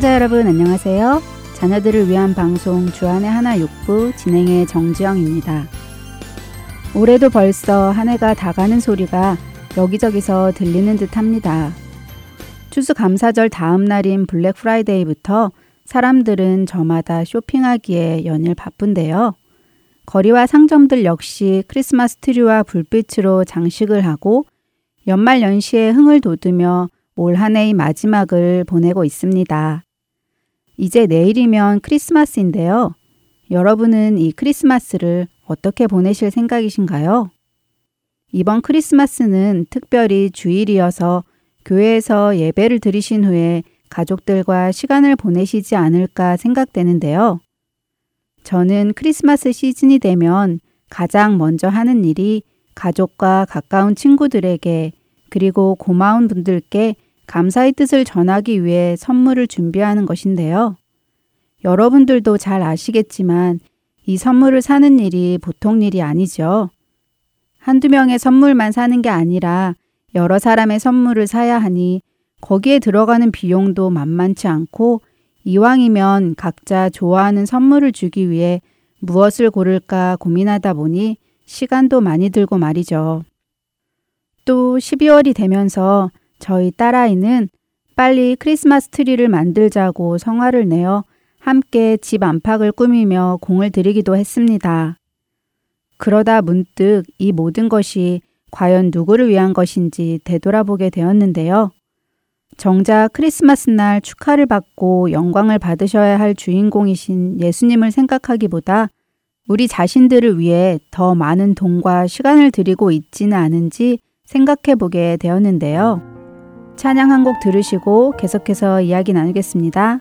애청자 여러분 안녕하세요. 자녀들을 위한 방송 주안의 하나 육부 진행의 정지영입니다. 올해도 벌써 한 해가 다가는 소리가 여기저기서 들리는 듯 합니다. 추수감사절 다음 날인 블랙 프라이데이부터 사람들은 저마다 쇼핑하기에 연일 바쁜데요. 거리와 상점들 역시 크리스마스 트리와 불빛으로 장식을 하고 연말 연시에 흥을 돋우며 올 한 해의 마지막을 보내고 있습니다. 이제 내일이면 크리스마스인데요. 여러분은 이 크리스마스를 어떻게 보내실 생각이신가요? 이번 크리스마스는 특별히 주일이어서 교회에서 예배를 드리신 후에 가족들과 시간을 보내시지 않을까 생각되는데요. 저는 크리스마스 시즌이 되면 가장 먼저 하는 일이 가족과 가까운 친구들에게 그리고 고마운 분들께 감사의 뜻을 전하기 위해 선물을 준비하는 것인데요. 여러분들도 잘 아시겠지만 이 선물을 사는 일이 보통 일이 아니죠. 한두 명의 선물만 사는 게 아니라 여러 사람의 선물을 사야 하니 거기에 들어가는 비용도 만만치 않고 이왕이면 각자 좋아하는 선물을 주기 위해 무엇을 고를까 고민하다 보니 시간도 많이 들고 말이죠. 또 12월이 되면서 저희 딸아이는 빨리 크리스마스 트리를 만들자고 성화를 내어 함께 집 안팎을 꾸미며 공을 들이기도 했습니다. 그러다 문득 이 모든 것이 과연 누구를 위한 것인지 되돌아보게 되었는데요. 정작 크리스마스 날 축하를 받고 영광을 받으셔야 할 주인공이신 예수님을 생각하기보다 우리 자신들을 위해 더 많은 돈과 시간을 들이고 있지는 않은지 생각해 보게 되었는데요. 찬양 한 곡 들으시고 계속해서 이야기 나누겠습니다.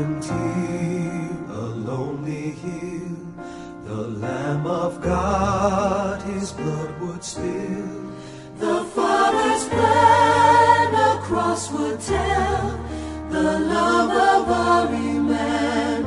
Here, a lonely hill, the Lamb of God his blood would spill. The Father's plan across would tell the love of our Emmanuel.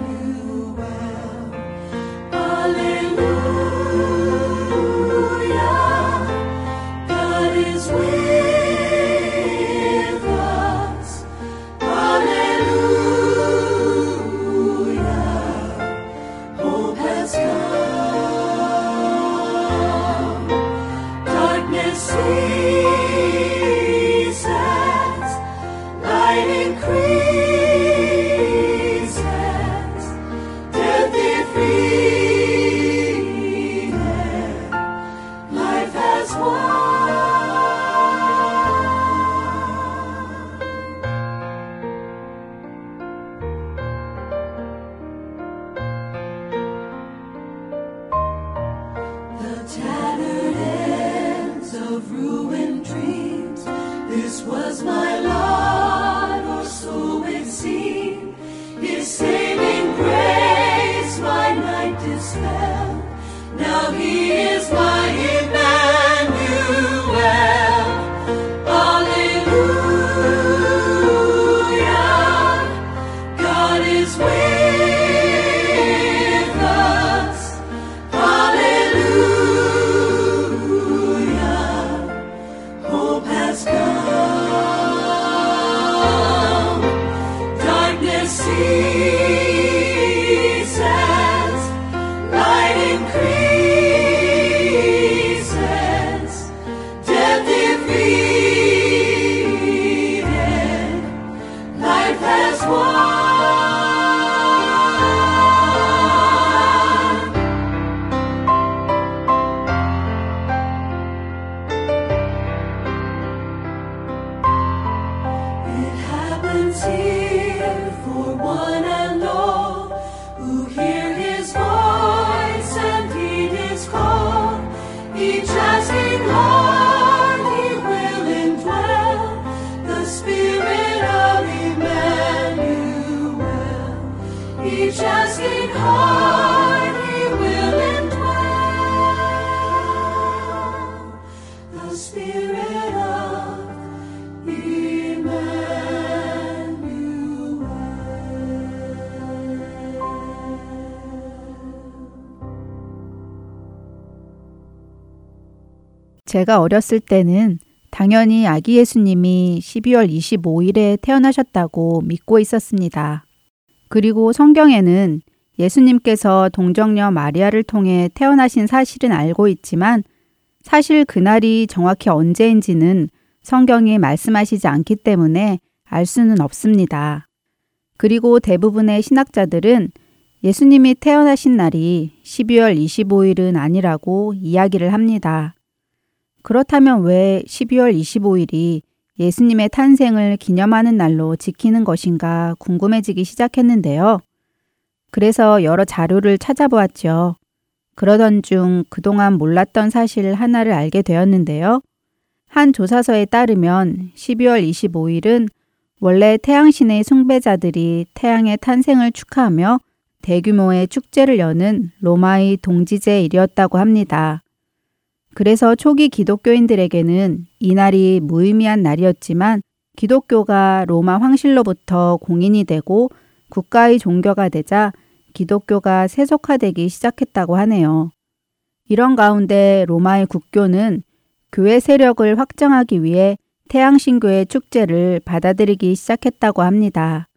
제가 어렸을 때는 당연히 아기 예수님이 12월 25일에 태어나셨다고 믿고 있었습니다. 그리고 성경에는 예수님께서 동정녀 마리아를 통해 태어나신 사실은 알고 있지만 사실 그날이 정확히 언제인지는 성경이 말씀하시지 않기 때문에 알 수는 없습니다. 그리고 대부분의 신학자들은 예수님이 태어나신 날이 12월 25일은 아니라고 이야기를 합니다. 그렇다면 왜 12월 25일이 예수님의 탄생을 기념하는 날로 지키는 것인가 궁금해지기 시작했는데요. 그래서 여러 자료를 찾아보았죠. 그러던 중 그동안 몰랐던 사실 하나를 알게 되었는데요. 한 조사서에 따르면 12월 25일은 원래 태양신의 숭배자들이 태양의 탄생을 축하하며 대규모의 축제를 여는 로마의 동지제일이었다고 합니다. 그래서 초기 기독교인들에게는 이날이 무의미한 날이었지만 기독교가 로마 황실로부터 공인이 되고 국가의 종교가 되자 기독교가 세속화되기 시작했다고 하네요. 이런 가운데 로마의 국교는 교회 세력을 확정하기 위해 태양신교의 축제를 받아들이기 시작했다고 합니다.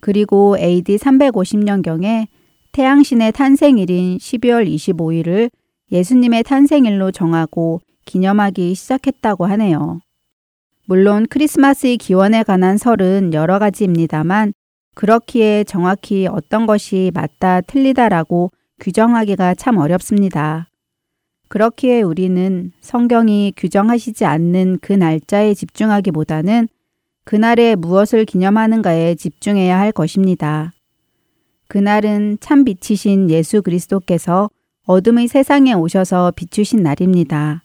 그리고 AD 350년경에 태양신의 탄생일인 12월 25일을 예수님의 탄생일로 정하고 기념하기 시작했다고 하네요. 물론 크리스마스의 기원에 관한 설은 여러 가지입니다만 그렇기에 정확히 어떤 것이 맞다 틀리다라고 규정하기가 참 어렵습니다. 그렇기에 우리는 성경이 규정하시지 않는 그 날짜에 집중하기보다는 그날에 무엇을 기념하는가에 집중해야 할 것입니다. 그날은 참 빛이신 예수 그리스도께서 어둠의 세상에 오셔서 비추신 날입니다.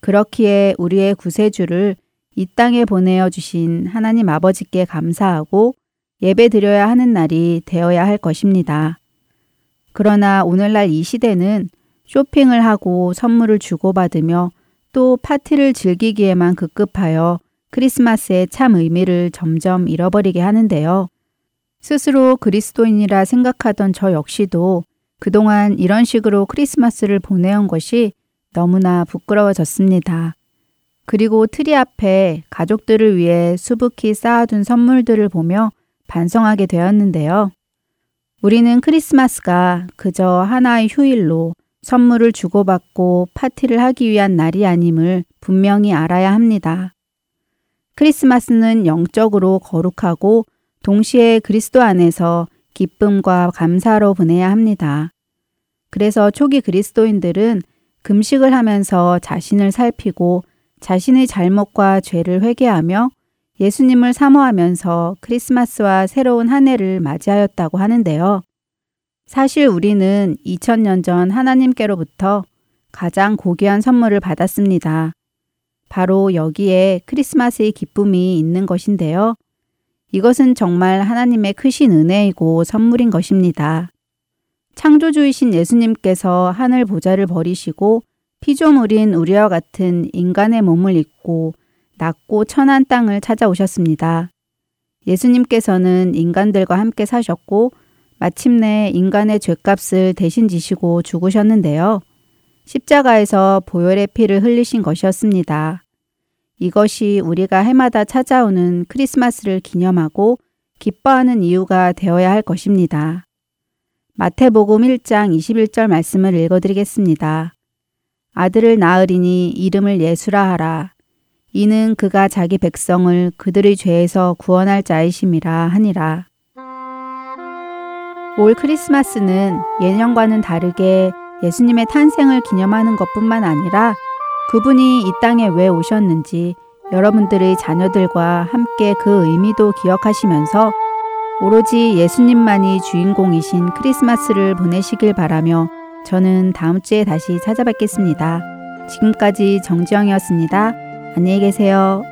그렇기에 우리의 구세주를 이 땅에 보내어 주신 하나님 아버지께 감사하고 예배 드려야 하는 날이 되어야 할 것입니다. 그러나 오늘날 이 시대는 쇼핑을 하고 선물을 주고받으며 또 파티를 즐기기에만 급급하여 크리스마스의 참 의미를 점점 잃어버리게 하는데요. 스스로 그리스도인이라 생각하던 저 역시도 그동안 이런 식으로 크리스마스를 보내온 것이 너무나 부끄러워졌습니다. 그리고 트리 앞에 가족들을 위해 수북히 쌓아둔 선물들을 보며 반성하게 되었는데요. 우리는 크리스마스가 그저 하나의 휴일로 선물을 주고받고 파티를 하기 위한 날이 아님을 분명히 알아야 합니다. 크리스마스는 영적으로 거룩하고 동시에 그리스도 안에서 기쁨과 감사로 보내야 합니다. 그래서 초기 그리스도인들은 금식을 하면서 자신을 살피고 자신의 잘못과 죄를 회개하며 예수님을 사모하면서 크리스마스와 새로운 한 해를 맞이하였다고 하는데요. 사실 우리는 2000년 전 하나님께로부터 가장 고귀한 선물을 받았습니다. 바로 여기에 크리스마스의 기쁨이 있는 것인데요. 이것은 정말 하나님의 크신 은혜이고 선물인 것입니다. 창조주이신 예수님께서 하늘 보좌를 버리시고 피조물인 우리와 같은 인간의 몸을 입고 낮고 천한 땅을 찾아오셨습니다. 예수님께서는 인간들과 함께 사셨고 마침내 인간의 죄값을 대신 지시고 죽으셨는데요. 십자가에서 보혈의 피를 흘리신 것이었습니다. 이것이 우리가 해마다 찾아오는 크리스마스를 기념하고 기뻐하는 이유가 되어야 할 것입니다. 마태복음 1장 21절 말씀을 읽어드리겠습니다. 아들을 낳으리니 이름을 예수라 하라. 이는 그가 자기 백성을 그들의 죄에서 구원할 자이심이라 하니라. 올 크리스마스는 예년과는 다르게 예수님의 탄생을 기념하는 것뿐만 아니라 그분이 이 땅에 왜 오셨는지 여러분들의 자녀들과 함께 그 의미도 기억하시면서 오로지 예수님만이 주인공이신 크리스마스를 보내시길 바라며 저는 다음 주에 다시 찾아뵙겠습니다. 지금까지 정지영이었습니다. 안녕히 계세요.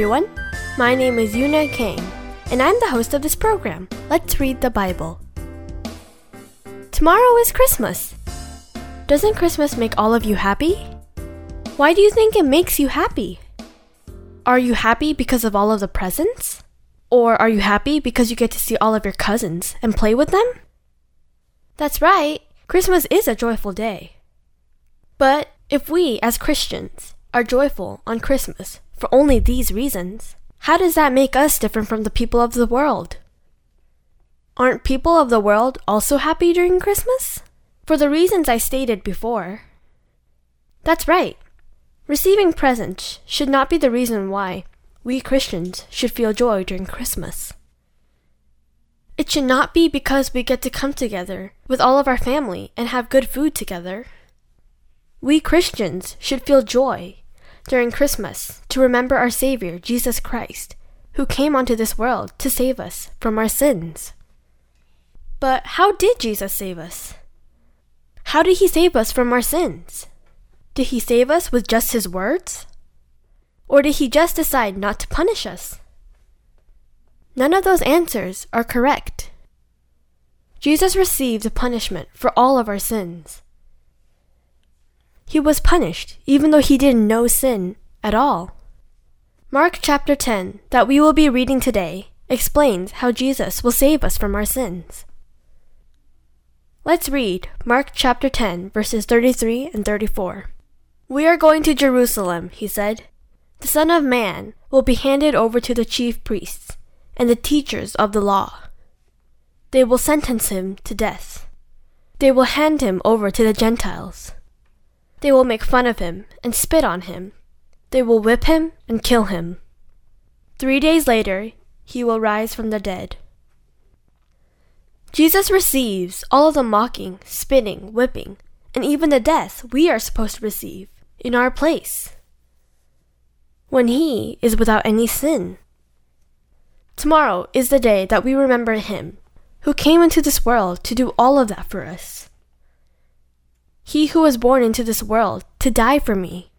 Everyone. My name is Yuna Kang, and I'm the host of this program. Let's read the Bible. Tomorrow is Christmas. Doesn't Christmas make all of you happy? Why do you think it makes you happy? Are you happy because of all of the presents? Or are you happy because you get to see all of your cousins and play with them? That's right, Christmas is a joyful day. But if we, as Christians, are joyful on Christmas for only these reasons, how does that make us different from the people of the world? Aren't people of the world also happy during Christmas? For the reasons I stated before. That's right. Receiving presents should not be the reason why we Christians should feel joy during Christmas. It should not be because we get to come together with all of our family and have good food together. We Christians should feel joy during Christmas to remember our Savior, Jesus Christ, who came onto this world to save us from our sins. But how did Jesus save us? How did he save us from our sins? Did he save us with just his words? Or did he just decide not to punish us? None of those answers are correct. Jesus received punishment for all of our sins. He was punished even though he did no sin at all. Mark chapter 10, that we will be reading today, explains how Jesus will save us from our sins. Let's read Mark chapter 10, verses 33 and 34. We are going to Jerusalem, he said. The Son of Man will be handed over to the chief priests and the teachers of the law. They will sentence him to death. They will hand him over to the Gentiles. They will make fun of him and spit on him. They will whip him and kill him. Three days later, he will rise from the dead. Jesus receives all of the mocking, spitting, whipping, and even the death we are supposed to receive in our place when he is without any sin. Tomorrow is the day that we remember him who came into this world to do all of that for us. He who was born into this world to die for me.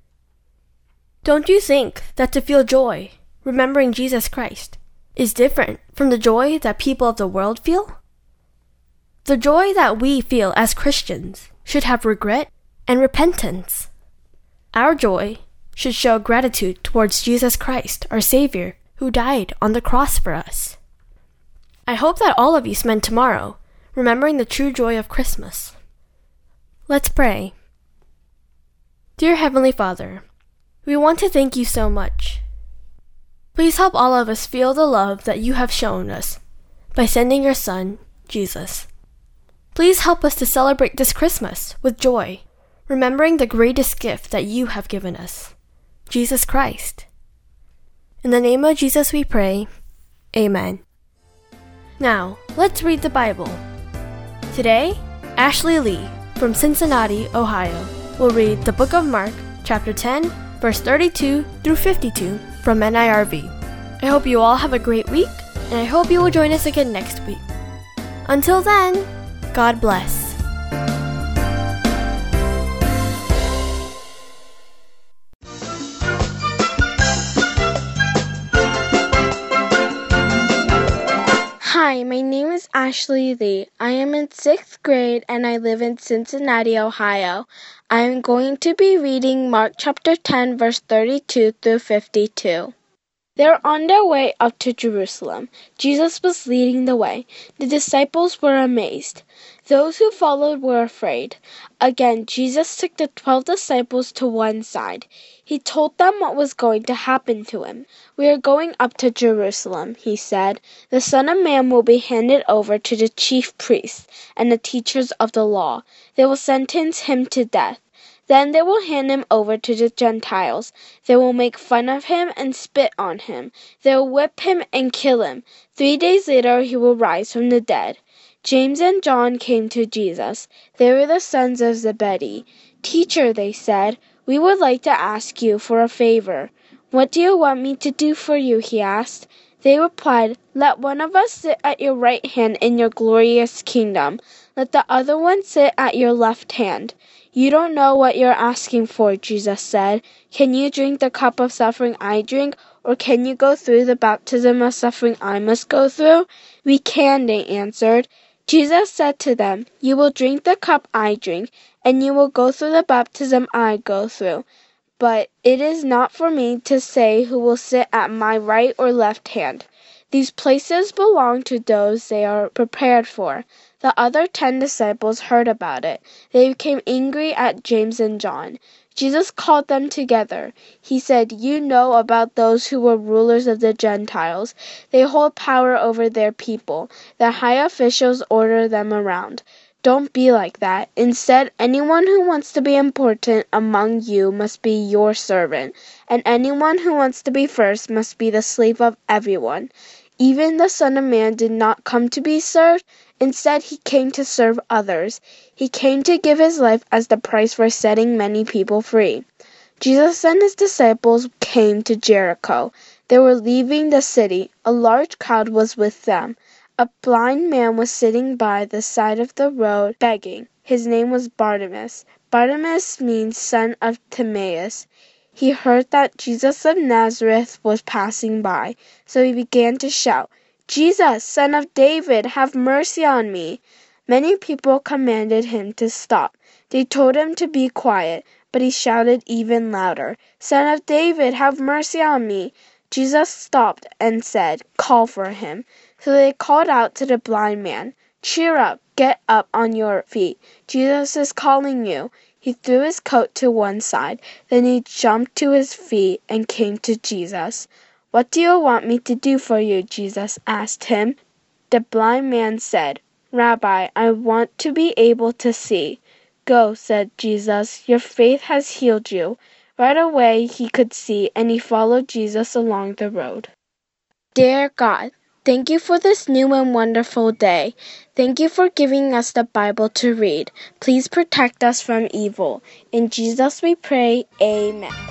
Don't you think that to feel joy, remembering Jesus Christ, is different from the joy that people of the world feel? The joy that we feel as Christians should have regret and repentance. Our joy should show gratitude towards Jesus Christ, our Savior, who died on the cross for us. I hope that all of you spend tomorrow remembering the true joy of Christmas. Let's pray. Dear Heavenly Father, we want to thank you so much. Please help all of us feel the love that you have shown us by sending your Son, Jesus. Please help us to celebrate this Christmas with joy, remembering the greatest gift that you have given us, Jesus Christ. In the name of Jesus we pray. Amen. Now, let's read the Bible. Today, Ashley Lee from Cincinnati, Ohio, will read the book of Mark, chapter 10, verse 32 through 52 from NIRV. I hope you all have a great week, and I hope you will join us again next week. Until then, God bless. Ashley Lee. I am in sixth grade and I live in Cincinnati, Ohio. I am going to be reading Mark chapter 10, verse 32 through 52. They're on their way up to Jerusalem. Jesus was leading the way. The disciples were amazed. Those who followed were afraid. Again, Jesus took the twelve disciples to one side. He told them what was going to happen to him. We are going up to Jerusalem, he said. The Son of Man will be handed over to the chief priests and the teachers of the law. They will sentence him to death. Then they will hand him over to the Gentiles. They will make fun of him and spit on him. They will whip him and kill him. Three days later he will rise from the dead. James and John came to Jesus. They were the sons of Zebedee. Teacher, they said, we would like to ask you for a favor. What do you want me to do for you? he asked. They replied, Let one of us sit at your right hand in your glorious kingdom. Let the other one sit at your left hand. You don't know what you're asking for, Jesus said. Can you drink the cup of suffering I drink, or can you go through the baptism of suffering I must go through? We can, they answered. Jesus said to them, You will drink the cup I drink, and you will go through the baptism I go through. But it is not for me to say who will sit at my right or left hand. These places belong to those they are prepared for. The other ten disciples heard about it. They became angry at James and John. Jesus called them together. He said, You know about those who were rulers of the Gentiles. They hold power over their people. The high officials order them around. Don't be like that. Instead, anyone who wants to be important among you must be your servant, and anyone who wants to be first must be the slave of everyone. Even the Son of Man did not come to be served. Instead, he came to serve others. He came to give his life as the price for setting many people free. Jesus and his disciples came to Jericho. They were leaving the city. A large crowd was with them. A blind man was sitting by the side of the road begging. His name was Bartimaeus. Bartimaeus means son of Timaeus. He heard that Jesus of Nazareth was passing by, so he began to shout, Jesus, son of David, have mercy on me. Many people commanded him to stop. They told him to be quiet, but he shouted even louder, Son of David, have mercy on me. Jesus stopped and said, Call for him. So they called out to the blind man, Cheer up, get up on your feet. Jesus is calling you. He threw his coat to one side. Then he jumped to his feet and came to Jesus. What do you want me to do for you? Jesus asked him. The blind man said, Rabbi, I want to be able to see. Go, said Jesus, your faith has healed you. Right away he could see, and he followed Jesus along the road. Dear God, Thank you for this new and wonderful day. Thank you for giving us the Bible to read. Please protect us from evil. In Jesus we pray. Amen.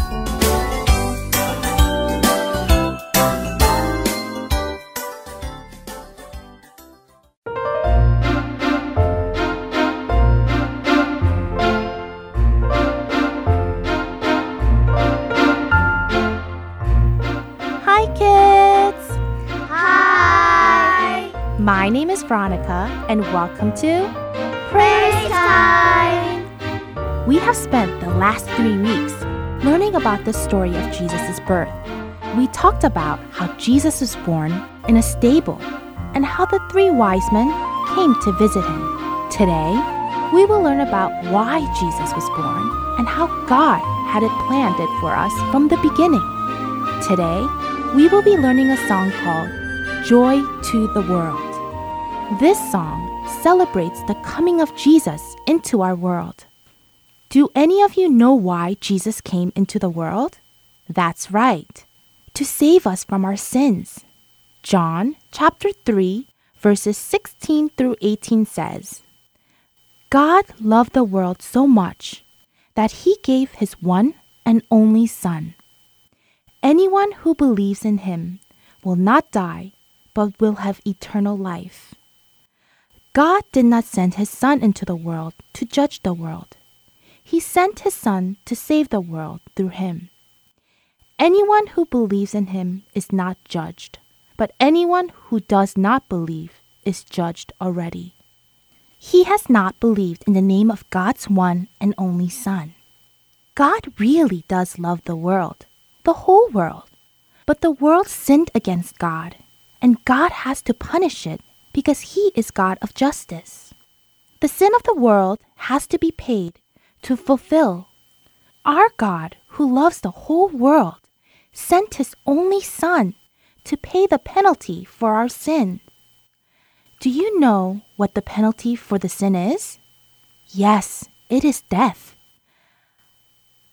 My name is Veronica, and welcome to Praise Time! We have spent the last three weeks learning about the story of Jesus' birth. We talked about how Jesus was born in a stable and how the three wise men came to visit him. Today, we will learn about why Jesus was born and how God had it planned it for us from the beginning. Today, we will be learning a song called Joy to the World. This song celebrates the coming of Jesus into our world. Do any of you know why Jesus came into the world? That's right, to save us from our sins. John chapter 3, verses 16 through 18 says, God loved the world so much that he gave his one and only Son. Anyone who believes in him will not die, but will have eternal life. God did not send his Son into the world to judge the world. He sent his Son to save the world through him. Anyone who believes in him is not judged, but anyone who does not believe is judged already. He has not believed in the name of God's one and only Son. God really does love the world, the whole world. But the world sinned against God, and God has to punish it because He is God of justice. The sin of the world has to be paid to fulfill. Our God, who loves the whole world, sent His only Son to pay the penalty for our sin. Do you know what the penalty for the sin is? Yes, it is death.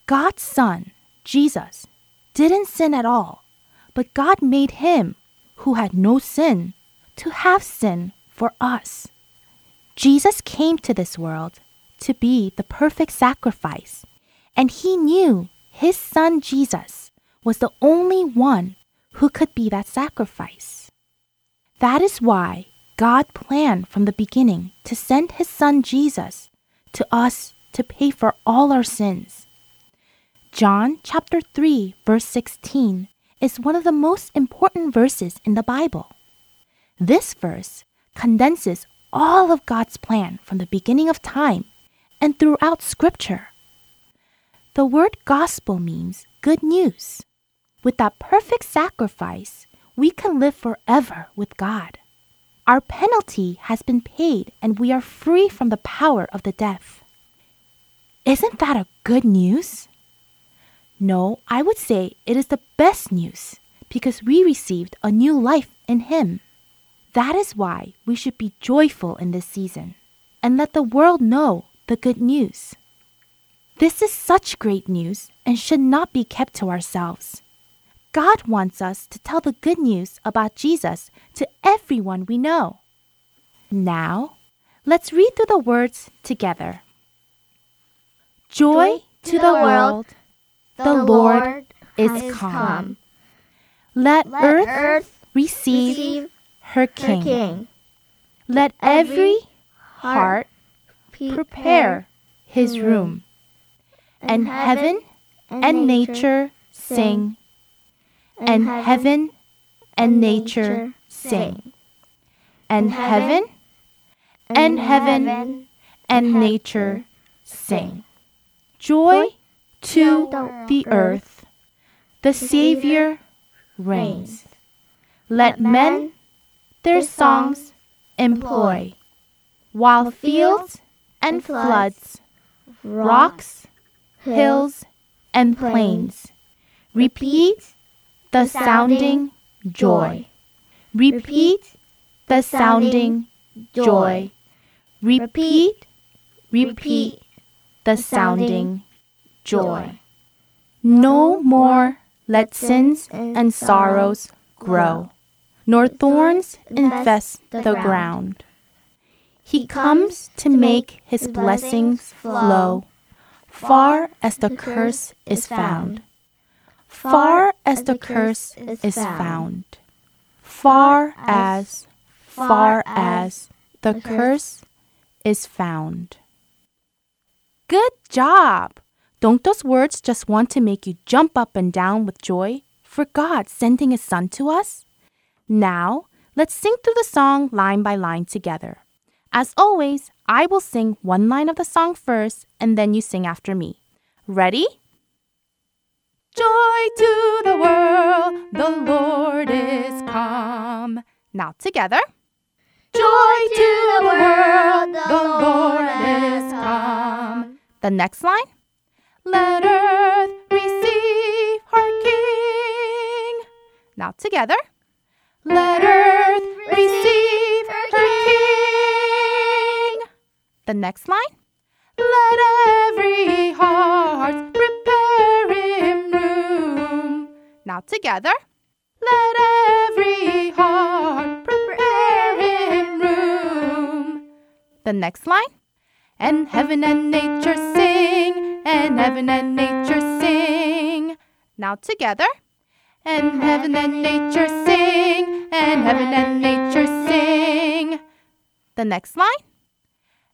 God's Son, Jesus, didn't sin at all, but God made him, who had no sin, to have sin for us. Jesus came to this world to be the perfect sacrifice, and he knew his son Jesus was the only one who could be that sacrifice. That is why God planned from the beginning to send his son Jesus to us to pay for all our sins. John chapter 3 verse 16 is one of the most important verses in the Bible. This verse condenses all of God's plan from the beginning of time and throughout scripture. The word gospel means good news. With that perfect sacrifice, we can live forever with God. Our penalty has been paid and we are free from the power of the death. Isn't that a good news? No, I would say it is the best news because we received a new life in Him. That is why we should be joyful in this season and let the world know the good news. This is such great news and should not be kept to ourselves. God wants us to tell the good news about Jesus to everyone we know. Now, let's read through the words together. Joy to the world, the Lord is come. Let earth earth receive her King. Let every heart prepare his room, and heaven and nature sing, and heaven and nature sing, and heaven and heaven and nature sing. Joy to the earth, the Savior reigns. Let men their songs employ, while fields and floods, rocks, hills, and plains. Repeat the sounding joy. Repeat the sounding joy. Repeat, repeat the sounding joy. No more let sins and sorrows grow, nor thorns infest the ground. He comes to make his blessings flow far as the curse is found. Far as the curse is found. Far as, far as the curse is found. Good job! Don't those words just want to make you jump up and down with joy for God sending His Son to us? Now, let's sing through the song line by line together. As always, I will sing one line of the song first and then you sing after me. Ready? Joy to the world, the Lord is come. Now together. Joy to the world, the Lord is come. The next line. Let earth receive her King. Now together. Let earth receive her King. The next line. Let every heart prepare him room. Now together. Let every heart prepare him room. The next line. And heaven and nature sing, and heaven and nature sing. Now together. And heaven and nature sing, and heaven and nature sing. The next line.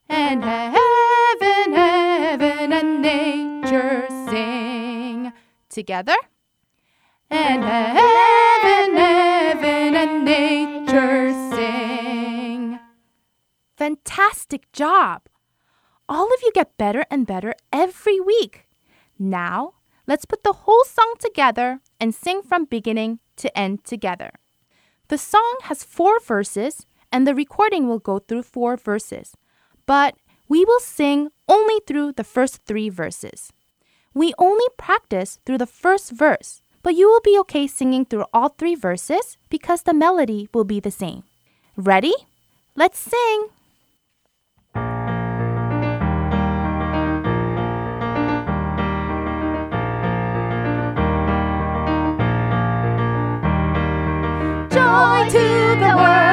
And heaven, heaven, and nature sing. Together. And heaven, heaven, and nature sing. Fantastic job! All of you get better and better every week. Now, let's put the whole song together and sing from beginning to end together. The song has four verses, and the recording will go through four verses, but we will sing only through the first three verses. We only practice through the first verse, but you will be okay singing through all three verses because the melody will be the same. Ready? Let's sing! To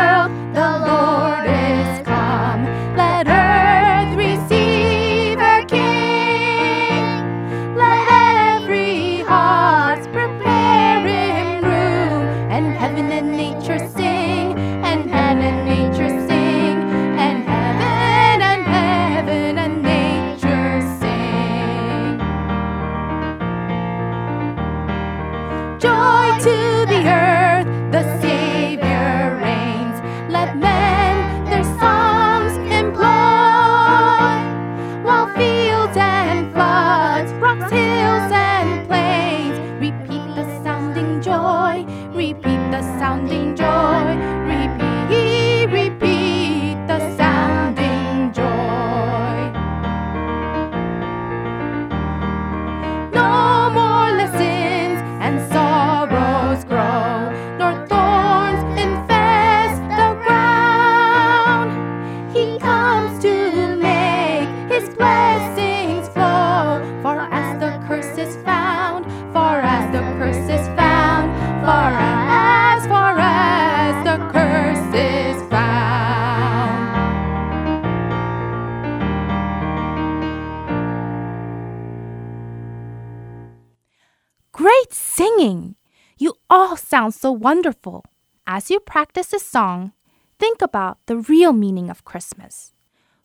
singing! You all sound so wonderful. As you practice this song, think about the real meaning of Christmas.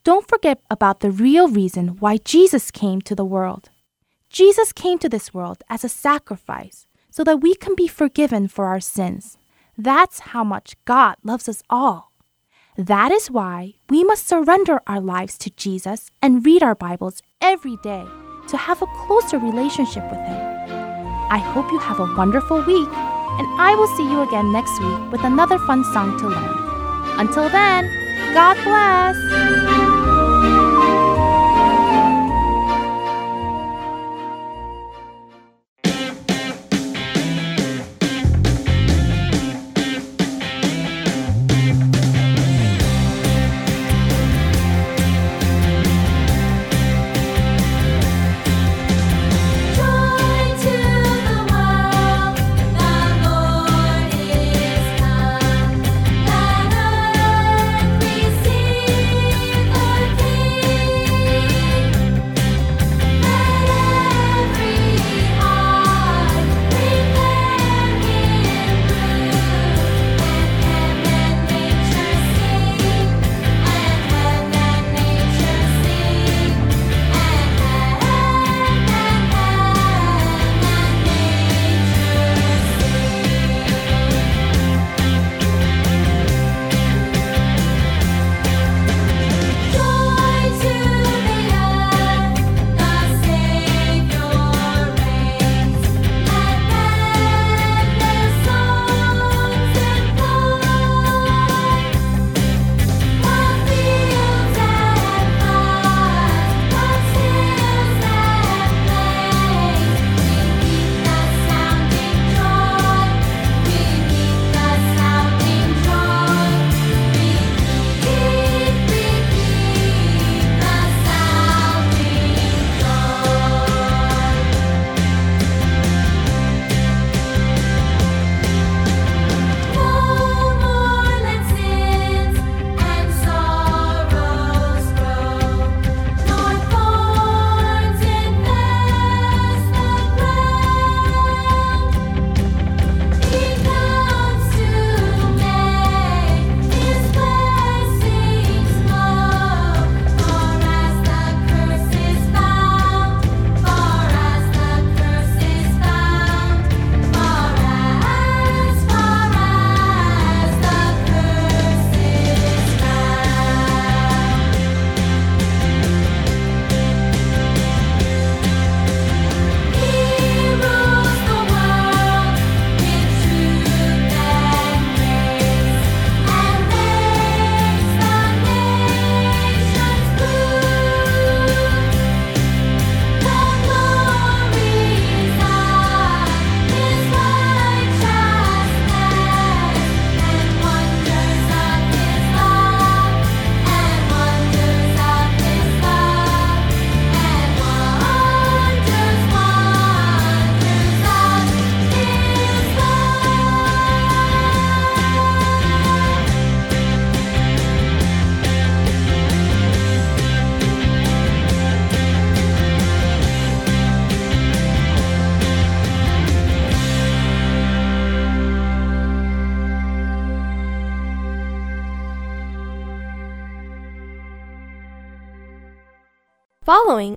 Don't forget about the real reason why Jesus came to the world. Jesus came to this world as a sacrifice so that we can be forgiven for our sins. That's how much God loves us all. That is why we must surrender our lives to Jesus and read our Bibles every day to have a closer relationship with Him. I hope you have a wonderful week, and I will see you again next week with another fun song to learn. Until then, God bless!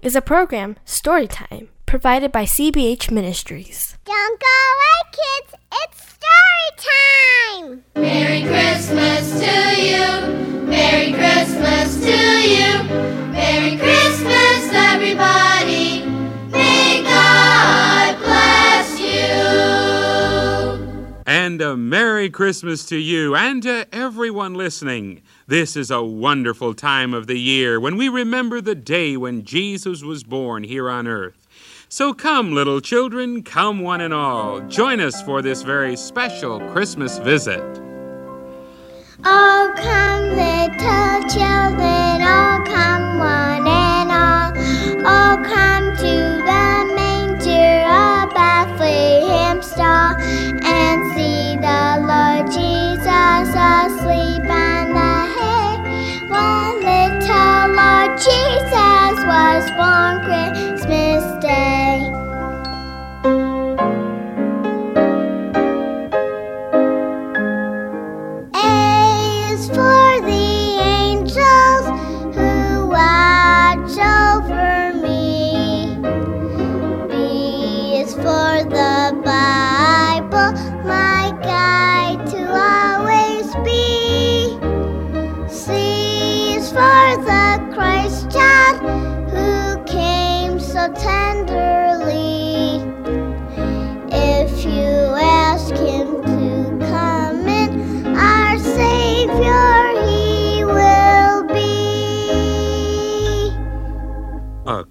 Is a program, Storytime, provided by CBH Ministries. Don't go away, kids. It's story time. Merry Christmas to you. Merry Christmas to you. Merry Christmas, everybody. May God bless you. And a Merry Christmas to you and to everyone listening. This is a wonderful time of the year when we remember the day when Jesus was born here on earth. So come, little children, come one and all. Join us for this very special Christmas visit. Oh, come, little children, oh, come, one and all. Oh, come to the manger of Bethlehem stall and see the Lord Jesus asleep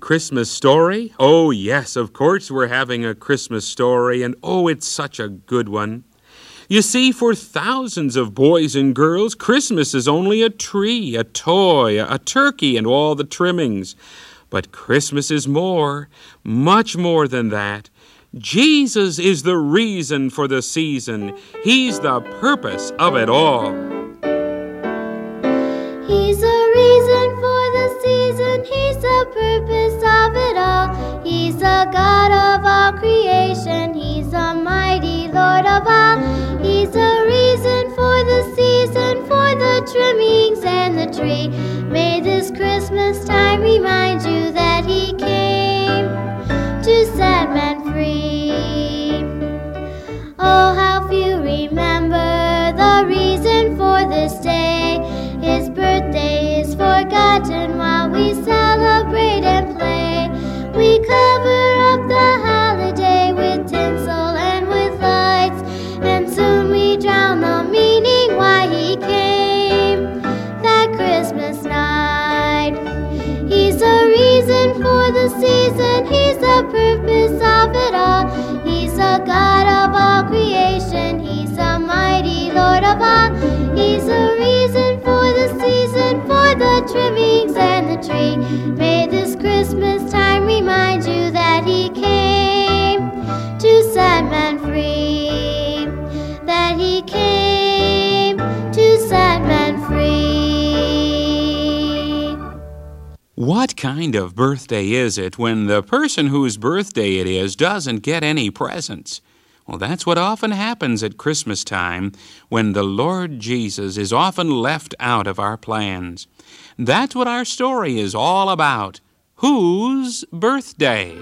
Christmas story? Oh, yes, of course we're having a Christmas story, and oh, it's such a good one. You see, for thousands of boys and girls, Christmas is only a tree, a toy, a turkey, and all the trimmings. But Christmas is more, much more than that. Jesus is the reason for the season. He's the purpose of it all. He's God of all creation, he's the mighty Lord of all. He's the reason for the season, for the trimmings and the tree. May this Christmas time remind you that he came to set men free. Oh, how few remember the reason for this day. His birthday is forgotten while we celebrate and play. We cover God of all creation, He's the mighty Lord of all. He's the reason for the season, for the trimmings and the tree. May this Christmas time remind you that He came to set men free. What kind of birthday is it when the person whose birthday it is doesn't get any presents? Well, that's what often happens at Christmas time when the Lord Jesus is often left out of our plans. That's what our story is all about. Whose birthday?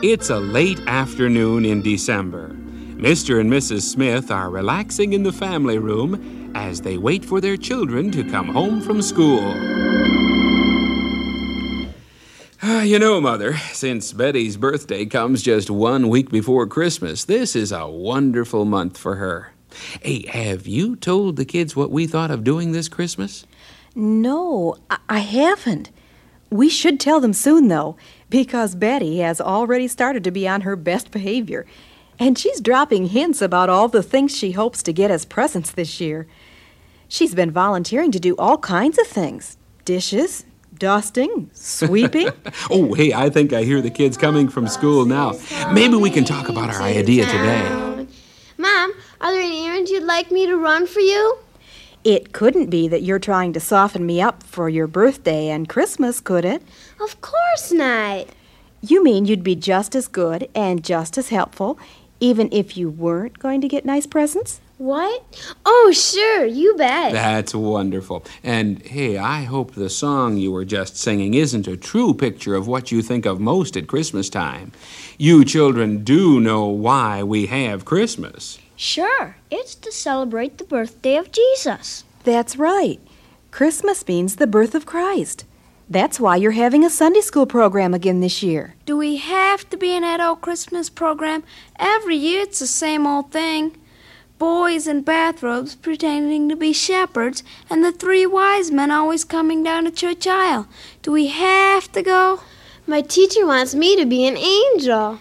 It's a late afternoon in December. Mr. and Mrs. Smith are relaxing in the family room as they wait for their children to come home from school. Ah, you know, Mother, since Betty's birthday comes just one week before Christmas, this is a wonderful month for her. Hey, have you told the kids what we thought of doing this Christmas? No, I, I haven't. We should tell them soon, though, because Betty has already started to be on her best behavior. And she's dropping hints about all the things she hopes to get as presents this year. She's been volunteering to do all kinds of things dishes, dusting, sweeping. Oh, hey, I think I hear the kids coming from school now. Maybe we can talk about our idea today. Mom, are there any errands you'd like me to run for you? it couldn't be that you're trying to soften me up for your birthday and Christmas, could it? Of course not. You mean you'd be just as good and just as helpful even if you weren't going to get nice presents? What? Oh, sure, you bet. That's wonderful. And hey, I hope the song you were just singing isn't a true picture of what you think of most at Christmas time. You children do know why we have Christmas. Sure, it's to celebrate the birthday of Jesus. That's right. Christmas means the birth of Christ. That's why you're having a Sunday school program again this year. Do we have to be in that old Christmas program? Every year it's the same old thing. Boys in bathrobes pretending to be shepherds, and the three wise men always coming down the church aisle. Do we have to go? My teacher wants me to be an angel.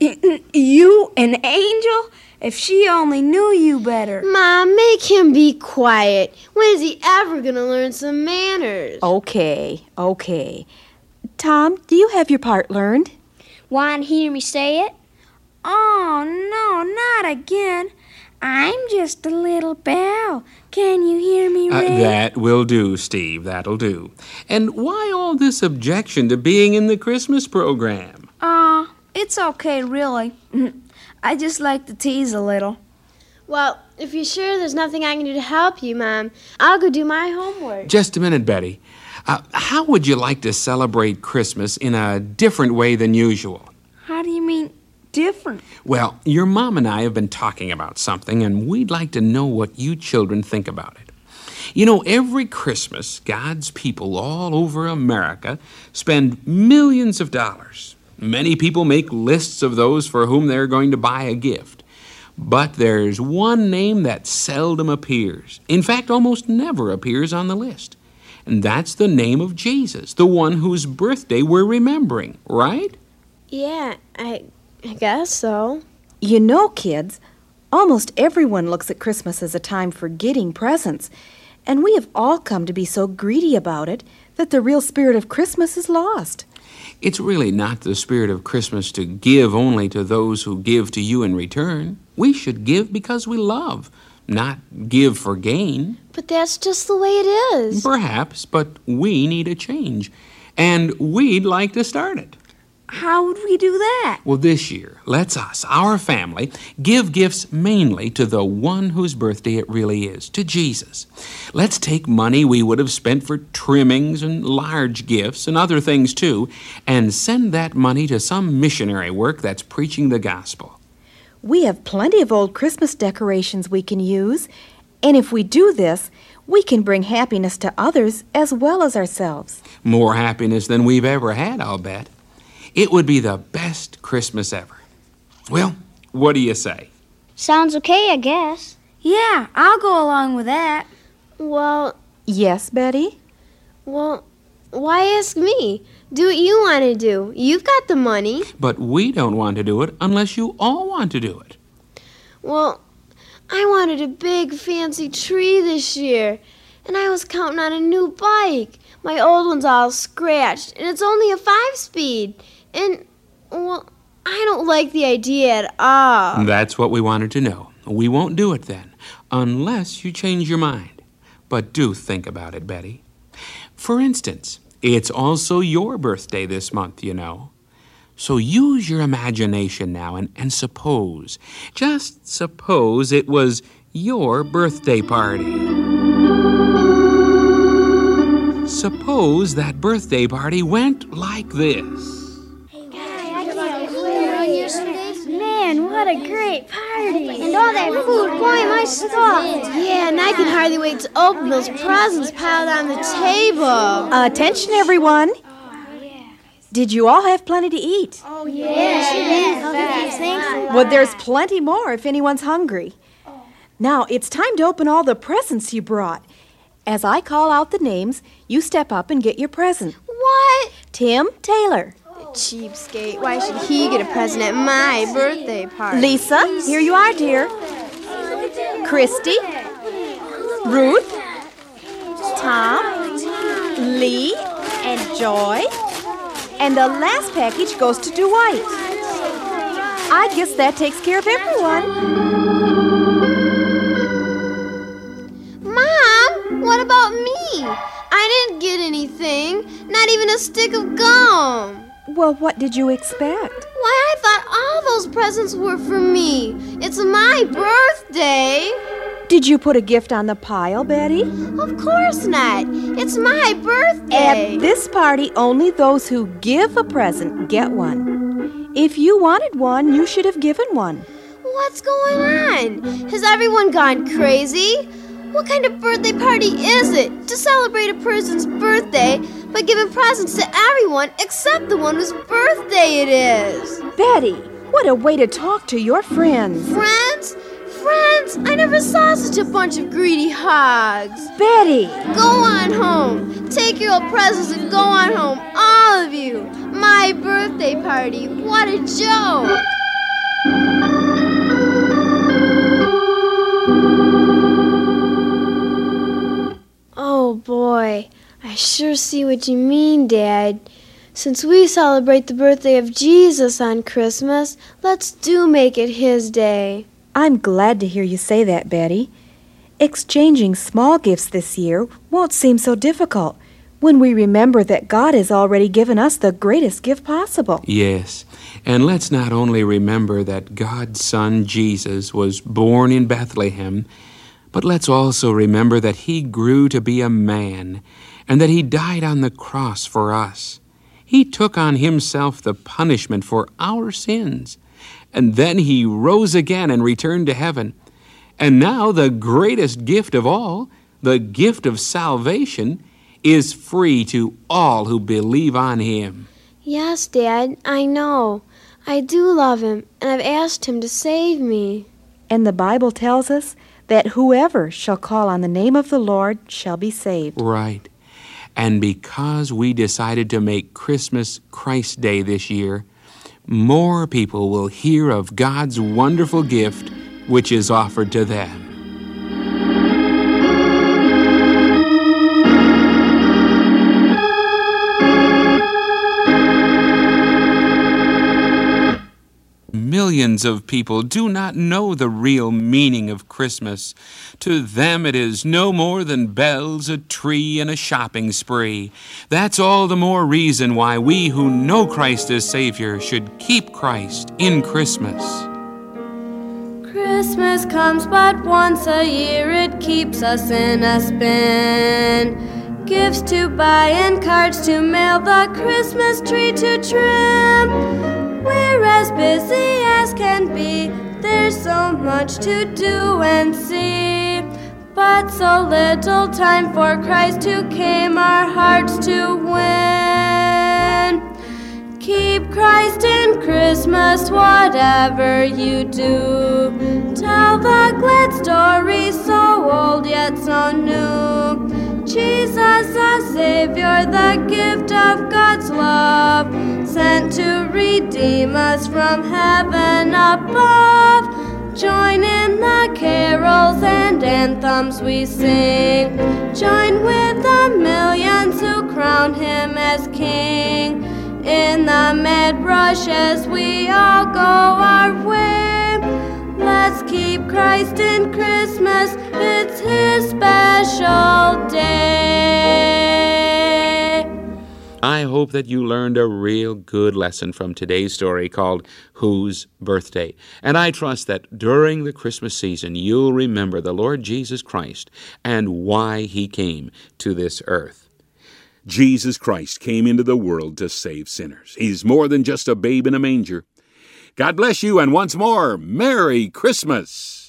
You, an angel? If she only knew you better. Mom, make him be quiet. When is he ever gonna learn some manners? Okay, okay. Tom, do you have your part learned? Want to hear me say it? Oh, no, not again. I'm just a little bell. Can you hear me, Uh, that will do, Steve. That'll do. And why all this objection to being in the Christmas program? Uh, it's okay, really. I just like to tease a little. Well, if you're sure there's nothing I can do to help you, Mom, I'll go do my homework. Just a minute, Betty. Uh, how would you like to celebrate Christmas in a different way than usual? How do you mean different? Well, your mom and I have been talking about something, and we'd like to know what you children think about it. You know, every Christmas, God's people all over America spend millions of dollars. Many people make lists of those for whom they're going to buy a gift. But there's one name that seldom appears. In fact, almost never appears on the list. And that's the name of Jesus, the one whose birthday we're remembering, right? Yeah, I, I guess so. You know, kids, almost everyone looks at Christmas as a time for getting presents, and we have all come to be so greedy about it that the real spirit of Christmas is lost. It's really not the spirit of Christmas to give only to those who give to you in return. We should give because we love, not give for gain. But that's just the way it is. Perhaps, but we need a change. And we'd like to start it. How would we do that? Well, this year, let's us, our family, give gifts mainly to the one whose birthday it really is, to Jesus. Let's take money we would have spent for trimmings and large gifts and other things too, and send that money to some missionary work that's preaching the gospel. We have plenty of old Christmas decorations we can use, and if we do this, we can bring happiness to others as well as ourselves. More happiness than we've ever had, I'll bet. It would be the best Christmas ever. Well, what do you say? Sounds okay, I guess. Yeah, I'll go along with that. Well, Yes, Betty? well, why ask me? Do what you want to do. You've got the money. But we don't want to do it unless you all want to do it. Well, I wanted a big fancy tree this year, and I was counting on a new bike. My old one's all scratched, and it's only a five speed. And, well, I don't like the idea at all. That's what we wanted to know. We won't do it then, unless you change your mind. But do think about it, Betty. For instance, it's also your birthday this month, you know. So use your imagination now and, and suppose, just suppose it was your birthday party. Suppose that birthday party went like this. Man, what a great party! And all that food, boy, my stuff. Yeah, and I can hardly wait to open those presents piled on the table. Attention, everyone. Did you all have plenty to eat? Oh, yeah. Well, there's plenty more if anyone's hungry. Now, it's time to open all the presents you brought. As I call out the names, you step up and get your present. What? Tim Taylor. Cheapskate. Why should he get a present at my birthday party? Lisa, here you are, dear. Christy. Ruth. Tom. Lee. And Joy. And the last package goes to Dwight. I guess that takes care of everyone. Mom, what about me? I didn't get anything, not even a stick of gum. Well, what did you expect? Why, I thought all those presents were for me. It's my birthday. Did you put a gift on the pile, Betty? Of course not. It's my birthday. At this party, only those who give a present get one. If you wanted one, you should have given one. What's going on? Has everyone gone crazy? What kind of birthday party is it to celebrate a person's birthday by giving presents to everyone except the one whose birthday it is? Betty, what a way to talk to your friends. Friends? Friends? I never saw such a bunch of greedy hogs. Betty! Go on home. Take your old presents and go on home, all of you. My birthday party. What a joke. Oh boy, I sure see what you mean, Dad. Since we celebrate the birthday of Jesus on Christmas, let's do make it his day. I'm glad to hear you say that, Betty. Exchanging small gifts this year won't seem so difficult when we remember that God has already given us the greatest gift possible. Yes, and let's not only remember that God's Son Jesus was born in Bethlehem, but let's also remember that he grew to be a man and that he died on the cross for us. He took on himself the punishment for our sins, and then he rose again and returned to heaven. And now, the greatest gift of all, the gift of salvation, is free to all who believe on him. Yes, Dad, I know. I do love him, and I've asked him to save me. And the Bible tells us that whoever shall call on the name of the Lord shall be saved. Right. And because we decided to make Christmas Christ Day this year, more people will hear of God's wonderful gift which is offered to them. Millions of people do not know the real meaning of Christmas. To them, it is no more than bells, a tree, and a shopping spree. That's all the more reason why we who know Christ as Savior should keep Christ in Christmas. Christmas comes but once a year, it keeps us in a spin. Gifts to buy and cards to mail, the Christmas tree to trim. We're as busy as can be, there's so much to do and see. But so little time for Christ who came our hearts to win. Keep Christ in Christmas, whatever you do. Tell the glad story, so old yet so new. Jesus, the Savior, the gift of God's love, sent to redeem us from heaven above. Join in the carols and anthems we sing. Join with the millions who crown him as king. In the mad rush as we all go our way. Let's keep Christ in Christmas, it's his special day. I hope that you learned a real good lesson from today's story called Whose Birthday. And I trust that during the Christmas season, you'll remember the Lord Jesus Christ and why he came to this earth. Jesus Christ came into the world to save sinners. He's more than just a babe in a manger. God bless you, and once more, Merry Christmas!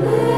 Little